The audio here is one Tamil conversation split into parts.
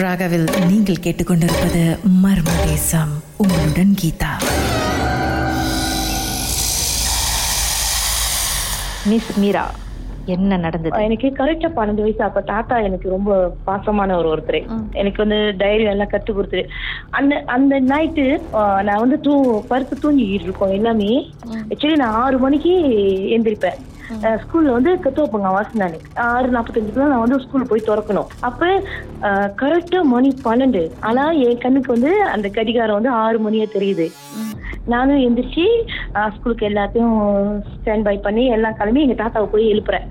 ராகவில் நீங்கள் கேட்டுக்கொண்டிருப்பது மர்ம தேசம் உங்களுடன் கீதா. மிஸ் மீரா என்ன நடந்தது? எனக்கு கரெக்டா பன்னெண்டு வயசு. அப்ப தாத்தா எனக்கு ரொம்ப பாசமான ஒரு ஒருத்தர். எனக்கு வந்து தைரியம் எல்லாம் கத்து கொடுத்துரு. அந்த அந்த நைட்டு நான் வந்து தூ பருத்து தூங்கிட்டு இருக்கோம் எல்லாமே. ஆக்சுவலி நான் ஆறு மணிக்கு எந்திரிப்பேன். ஸ்கூல்ல வந்து கத்து வைப்பாங்க வாசனானு ஆறு நாற்பத்தஞ்சுக்குலாம் நான் வந்து ஸ்கூல் போய் திறக்கணும். அப்ப கரெக்டா மணி பன்னெண்டு. ஆனா என் கண்ணுக்கு வந்து அந்த கடிகாரம் வந்து ஆறு மணியா தெரியுது. நானும் எந்திரிச்சு ஸ்கூலுக்கு எல்லாத்தையும் ஸ்டாண்ட் பை பண்ணி எல்லாம் கிளம்பி எங்க தாத்தாவை போய் எழுப்புறேன்.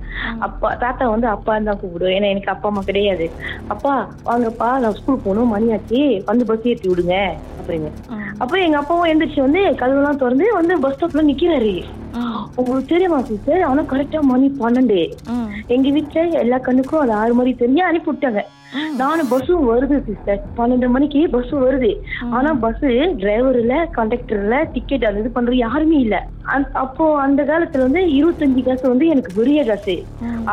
அப்பா தாத்தா வந்து அப்பா தான் கூப்பிடுவேன் ஏன்னா எனக்கு அப்பா அம்மா கிடையாது. அப்பா வாங்கப்பா நான் ஸ்கூல் போகணும் மணியாச்சு வந்து பஸ் ஏற்றி விடுங்க அப்படின்னு. அப்போ எங்க அப்பாவும் எந்திரிச்சு வந்து கதவுலாம் திறந்து வந்து பஸ் ஸ்டாப்ல நிக்கிறாரு. உங்களுக்கு தெரியுமா சிஸ்டர் ஆனா கரெக்டா மணி பன்னெண்டு. எங்க வீட்டுல எல்லா கண்ணுக்கும் அது ஆறு மணி தெரிஞ்சு அனுப்பி விட்டாங்க நானும் பஸ்ஸும் வருது சிஸ்டர் பன்னெண்டு மணிக்கு பஸ் வருது. ஆனா பஸ் டிரைவர் இல்ல கண்டக்டர் இல்ல டிக்கெட் அது இது பண்றது யாருமே இல்ல. அப்போ அந்த காலத்துல வந்து இருபத்தஞ்சு காசு வந்து எனக்கு பெரிய காசு.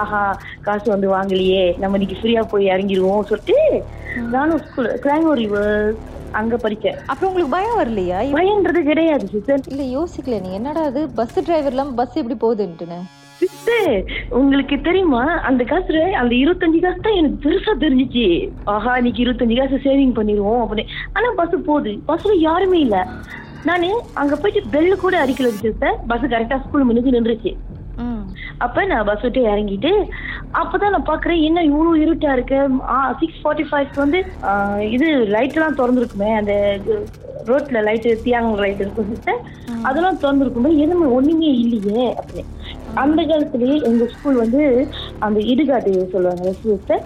ஆஹா காசு வந்து வாங்கலையே. நம்ம இன்னைக்கு ஃப்ரீயா போய் இறங்கிடுவோம் சொல்லிட்டு நானும் ஸ்கூல் கிளாங்கூர் அங்க படிச்சேன் அப்புறம் உங்களுக்கு பயம் வரலையா? பயம்ன்றது கிடையாது சிஸ்டர் இல்ல யோசிக்கல நீ. என்னடா அது பஸ் டிரைவர் இல்லாம பஸ் எப்படி போகுதுன்ட்டுன்னு. சிஸ்டர் உங்களுக்கு தெரியுமா? அந்த காசுல அந்த இருபத்தஞ்சு காசு தான் எனக்கு பெருசா தெரிஞ்சிச்சு. ஆஹா இன்னைக்கு இருபத்தஞ்சு காசு சேவிங் பண்ணிடுவோம் அப்படின்னு. ஆனா பஸ் போகுது. பஸ்ல யாருமே இல்ல. நானு அங்க போயிட்டு பெல்லு கூட அடிக்கல சிஸ்டர் பஸ் கரெக்டா ஸ்கூல் முன்னுக்கு நின்றுச்சு. அப்ப நான் பஸ் விட்டு இறங்கிட்டு அப்பதான் நான் பாக்குறேன் என்ன இவ்வளவு இருட்டா இருக்கு? சிக்ஸ் ஃபார்ட்டி ஃபைவ் வந்து இது லைட் எல்லாம் திறந்துருக்குமே அந்த ரோட்ல லைட் தியாங்க லைட் இருக்கும் சிஸ்டர் அதெல்லாம் திறந்துருக்குமே எதுவுமே ஒண்ணுமே இல்லையே அப்படின்னு. அந்த காலத்திலேயே எங்க ஸ்கூல் வந்து அந்த இடுகாட்டு சொல்லுவாங்க சிஸ்டர்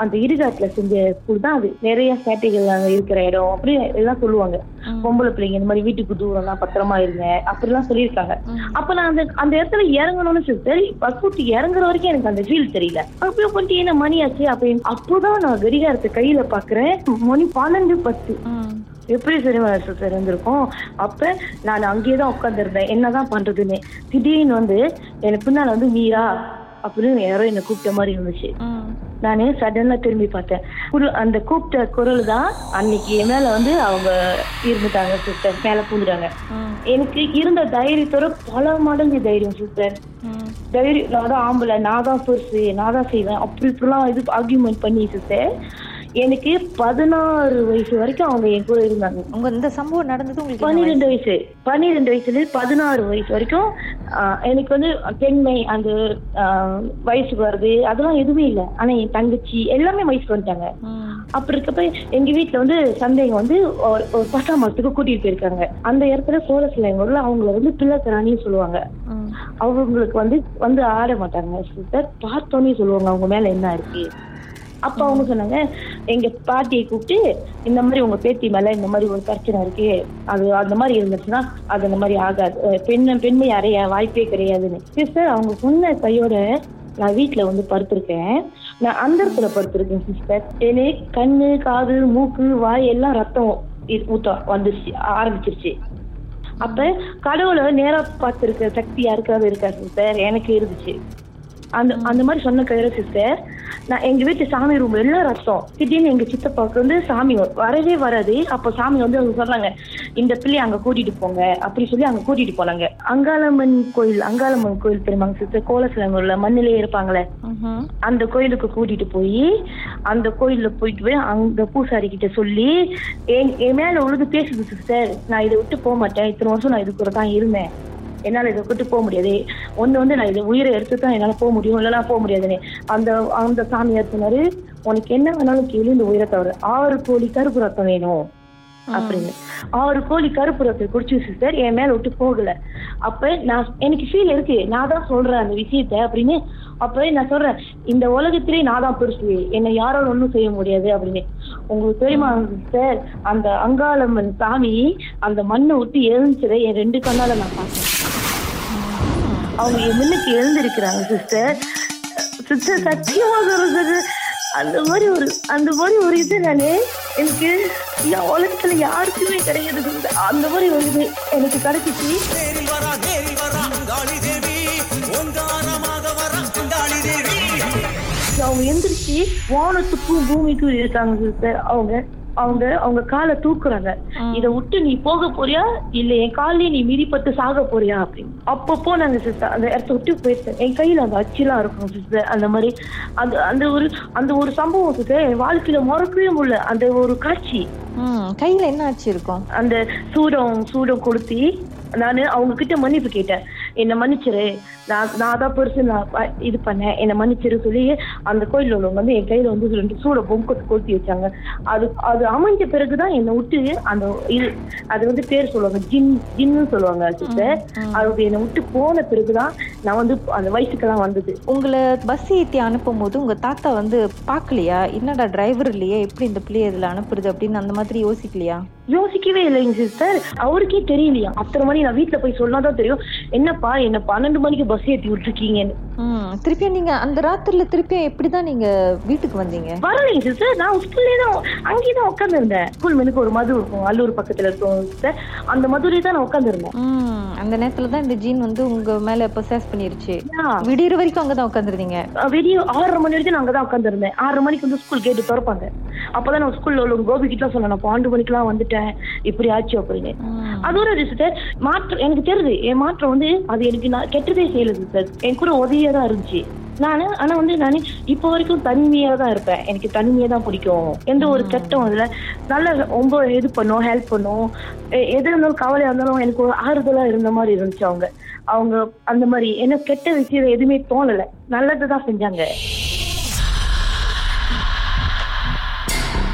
அந்த இடுகாட்டுல செஞ்ச ஸ்கூல் தான் அது. நிறைய சேட்டைகள் அங்க இருக்கிற இடம் அப்படி எல்லாம் சொல்லுவாங்க. பொம்பளை பிள்ளைங்க இந்த மாதிரி வீட்டுக்கு தூரம் தான் பத்திரமா இருங்க. அப்படிலாம் சொல்லியிருக்காங்க. அப்ப நான் அந்த அந்த இடத்துல இறங்கணும்னு சிஸ்டர் பஸ் விட்டு இறங்குற வரைக்கும் எனக்கு அந்த ஃபீல் தெரியல. அப்படியே பண்ணிட்டு என்ன மணி ஆச்சு? அப்படின்னு அப்போதான் நான் கடிகாரத்தை கையில பாக்குறேன். மணி பன்னெண்டு பத்து. எப்படி சரிமா சார் இருந்திருக்கும் அப்ப நான் அங்கேயே தான் உட்காந்துருந்தேன் என்னதான் பண்றதுன்னு. திடீர்னு வந்து எனக்கு பின்னால வந்து மீரா அப்படின்னு யாரோ என்ன கூப்பிட்ட மாதிரி இருந்துச்சு. நானு சடனா திரும்பி பார்த்தேன். ஒரு அந்த கூப்பிட்ட குரல் தான் அன்னைக்கு என் மேல வந்து அவங்க இருந்துட்டாங்க சிஸ்டர் மேல பூந்துட்டாங்க. எனக்கு இருந்த தைரியத்தோட பல மடங்கு தைரியம் சிஸ்டர் தைரியம் நான் தான் ஆம்பளை நான் தான் பெருசு நான் தான் செய்வேன். அப்படி இப்படிலாம் இது ஆர்கியூமெண்ட் பண்ணி சிஸ்டர் எனக்கு பதினாறு வயசு வரைக்கும் அவங்க என் கூட இருந்தாங்க. உங்க இந்த சம்பவம் நடந்தது உங்களுக்கு பன்னிரெண்டு வயசு? பன்னிரெண்டு வயசுல பதினாறு வயசு வரைக்கும் எனக்கு வந்து பெண்மை அந்த வயசுக்கு வருது அதெல்லாம் எதுவுமே இல்லை. ஆனா என் தங்கச்சி எல்லாமே வயசுக்கு வந்துட்டாங்க. அப்படி இருக்கப்ப எங்க வீட்டுல வந்து சந்தேகம் வந்து ஒரு பத்தாம் மாசத்துக்கு கூட்டிட்டு போயிருக்காங்க. அந்த இடத்துல சோழசிலைங்கூர்ல அவங்கள வந்து பிள்ளைக்கராணின்னு சொல்லுவாங்க. அவங்களுக்கு வந்து வந்து ஆட மாட்டாங்க சிஸ்டர். பார்த்தோன்னே சொல்லுவாங்க அவங்க மேல என்ன இருக்கு? அப்ப அவங்க சொன்னாங்க எங்க பாட்டியை கூப்பிட்டு இந்த மாதிரி உங்க பேத்தி மேல இந்த மாதிரி ஒரு பிரச்சனை இருக்கு. அது அந்த மாதிரி இருந்துச்சுன்னா அது அந்த மாதிரி ஆகாது. பெண் பெண்மை அறைய வாய்ப்பே கிடையாதுன்னு. சிஸ்டர் அவங்க சொன்ன கையோட நான் வீட்டுல வந்து படுத்திருக்கேன். நான் அந்த இடத்துல படுத்திருக்கேன் சிஸ்டர் எனக்கு கண்ணு காது மூக்கு வாய் எல்லாம் ரத்தம் ஊத்தம் வந்துருச்சு ஆரம்பிச்சிருச்சு. அப்ப கடவுளை நேரா பார்த்திருக்க சக்தி யாருக்காவது இருக்கா சிஸ்டர் எனக்கு இருந்துச்சு. அந்த அந்த மாதிரி சொன்ன கையில சிஸ்டர் நான் எங்க வீட்டு சாமி ரூம் எல்லாம் ரத்தம். திடீர்னு எங்க சித்தப்பாவுக்கு வந்து சாமி வரவே வராது. அப்ப சாமி வந்து அவங்க சொன்னாங்க இந்த பிள்ளைய அங்க கூட்டிட்டு போங்க. அப்படி சொல்லி அங்க கூட்டிட்டு போனாங்க. அங்காளம்மன் கோயில் அங்காளம்மன் கோயில் தெரியுமாங்க சிஸ்டர் கோலசிலங்கூர்ல மண்ணிலேயே இருப்பாங்களே. அந்த கோயிலுக்கு கூட்டிட்டு போய் அந்த கோயில்ல போயிட்டு போய் அங்க பூசாரி கிட்ட சொல்லி என் மேல உழுது பேசுது சிஸ்டர் நான் இதை விட்டு போக மாட்டேன் இத்தனை வருஷம் நான் இது கூட தான் இருந்தேன். என்னால இதை விட்டு போக முடியாது. ஒண்ணு வந்து நான் இதை உயிரை எடுத்து தான் என்னால போக முடியும் இல்லைன்னா போக முடியாதுன்னு. அந்த அந்த சாமியார் சொன்னாரு உனக்கு என்ன வேணாலும் கேளு இந்த உயிரை தவிர. ஆறு கோழி கருப்பு ரத்தம் வேணும் அப்படின்னு. ஆறு கோழி கருப்பு ரத்தம் குடிச்சு சிஸ்டர் என் மேல விட்டு போகல. அப்ப நான் எனக்கு ஃபீல் இருக்கு. நான் தான் சொல்றேன் அந்த விஷயத்த அப்படின்னு. அப்ப நான் சொல்றேன் இந்த உலகத்திலே நான் தான் பெருசு. என்னை யாராலும் ஒன்றும் செய்ய முடியாது அப்படின்னு. உங்களுக்கு தெரியுமா சிஸ்டர் அந்த அங்காளம்மன் சாமி அந்த மண்ணை விட்டு எழுந்துச்சதை என் ரெண்டு கண்ணால நான் பார்த்தேன். அவங்க என் முன்னுக்கு எழுந்திருக்கிறாங்க சிஸ்டர் சிஸ்டர் சத்தியமாக சொல்றது. அந்த மாதிரி ஒரு அந்த மாதிரி ஒரு இது நானு எனக்கு உலகத்துல யாருக்குமே கிடையாது அந்த மாதிரி ஒரு இது எனக்கு கிடைச்சிச்சு. அவங்க எந்திரிச்சு வானத்துக்கும் பூமிக்கும் இருக்காங்க சிஸ்டர் அவங்க அவங்க அவங்க காலை தூக்குறாங்க. இத விட்டு நீ போக போறியா? இல்ல என் காலையே நீ மிதிப்பட்டு சாக போறியா? அப்படின்னு. அப்போ போனாங்க சிஸ்டர் அந்த இடத்த விட்டு போயிருக்கேன் என் கையில அந்த அச்சுலாம் இருக்கும் சிஸ்டர் அந்த மாதிரி. அந்த அந்த ஒரு அந்த ஒரு சம்பவம் சிஸ்டர் என் வாழ்க்கையில மறக்கவே முடியல. அந்த ஒரு காட்சி. கையில என்ன ஆச்சு இருக்கும்? அந்த சூடம் சூடம் கொளுத்தி நான் அவங்க கிட்ட மன்னிப்பு கேட்டேன். என்னை மன்னிச்சிரு. நான் நான் தான் பெருசு நான் இது பண்ணேன். என்னை மன்னிச்சிரு சொல்லி அந்த கோயில் உள்ளவங்க வந்து என் கையில வந்து ரெண்டு சூட பொங்கொத்து கொளுத்தி வச்சாங்க. அது அது அமைஞ்ச பிறகுதான் என்னை விட்டு அந்த இது அது வந்து பேர் சொல்லுவாங்க ஜின் ஜின்னு சொல்லுவாங்க சிஸ்டர் அது என்னை விட்டு போன பிறகுதான் நான் வந்து அந்த வயசுக்கெல்லாம் வந்தது. உங்களை பஸ் ஏற்றி அனுப்பும் போது உங்க தாத்தா வந்து பார்க்கலையா? என்னடா டிரைவர் இல்லையே? எப்படி இந்த பிள்ளைய இதுல அனுப்புறது அப்படின்னு அந்த மாதிரி யோசிக்கலையா? யோசிக்கவே இல்லைங்க சிஸ்டர் அவருக்கே தெரியலையா? அத்தனை மணி நான் வீட்டுல போய் சொன்னாதான் தெரியும். என்னப்பா என்ன பன்னெண்டு மணிக்கு பஸ் ஏத்தி விட்டுருக்கீங்கன்னு ம் திருப்பியும் நீங்க அந்த ராத்திரில திருப்பியும் எப்படிதான் நீங்க வீட்டுக்கு வந்தீங்க? வரலைங்க சிஸ்டர் நான் ஸ்கூல்லே தான் அங்கேயே தான் உட்காந்துருந்தேன் ஸ்கூல் மெனுக்கு ஒரு மது இருக்கும். அல்லூர் பக்கத்துல இருக்கும் சிஸ்டர் அந்த மதுரையே தான் நான் உட்காந்துருந்தேன் ம். அந்த நேரத்துல தான் இந்த ஜீன் வந்து உங்க மேல பொசஸ் பண்ணிருச்சு. விடியற வரைக்கும் அங்கதான் உட்காந்துருந்தீங்க வெளியே ஆறரை மணி வரைக்கும் நான் அங்கதான் உட்காந்துருந்தேன் ஆறரை மணிக்கு வந்து ஸ்கூல் கேட்டு திறப்பாங்க. அப்பதான் நான் ஸ்கூல்ல உள்ள கோபி கிட்ட சொன்னேன். நான் பன்னெண்டு மணிக்கெல்லாம் வந்துட்டேன். இப்படி ஆச்சு அப்படின்னு. அதோட சிஸ்டர் மாற்றம் எனக்கு தெரியுது. என் மாற்றம் வந்து அது எனக்கு நான் கெட்டதே செய்யல சிஸ்டர் என் கூட உதவியா தான் இருந்துச்சு. நானு ஆனா வந்து நான் இப்போ வரைக்கும் தனிமையா தான் இருப்பேன். எனக்கு தனிமையா தான் பிடிக்கும். எந்த ஒரு கெட்டம் அதுல நல்ல ரொம்ப இது பண்ணும் ஹெல்ப் பண்ணும். எது இருந்தாலும் கவலையா இருந்தாலும் எனக்கு ஒரு ஆறுதலா இருந்த மாதிரி இருந்துச்சு அவங்க. அவங்க அந்த மாதிரி எனக்கு கெட்ட விஷயம் எதுவுமே தோணல. நல்லதுதான் செஞ்சாங்க.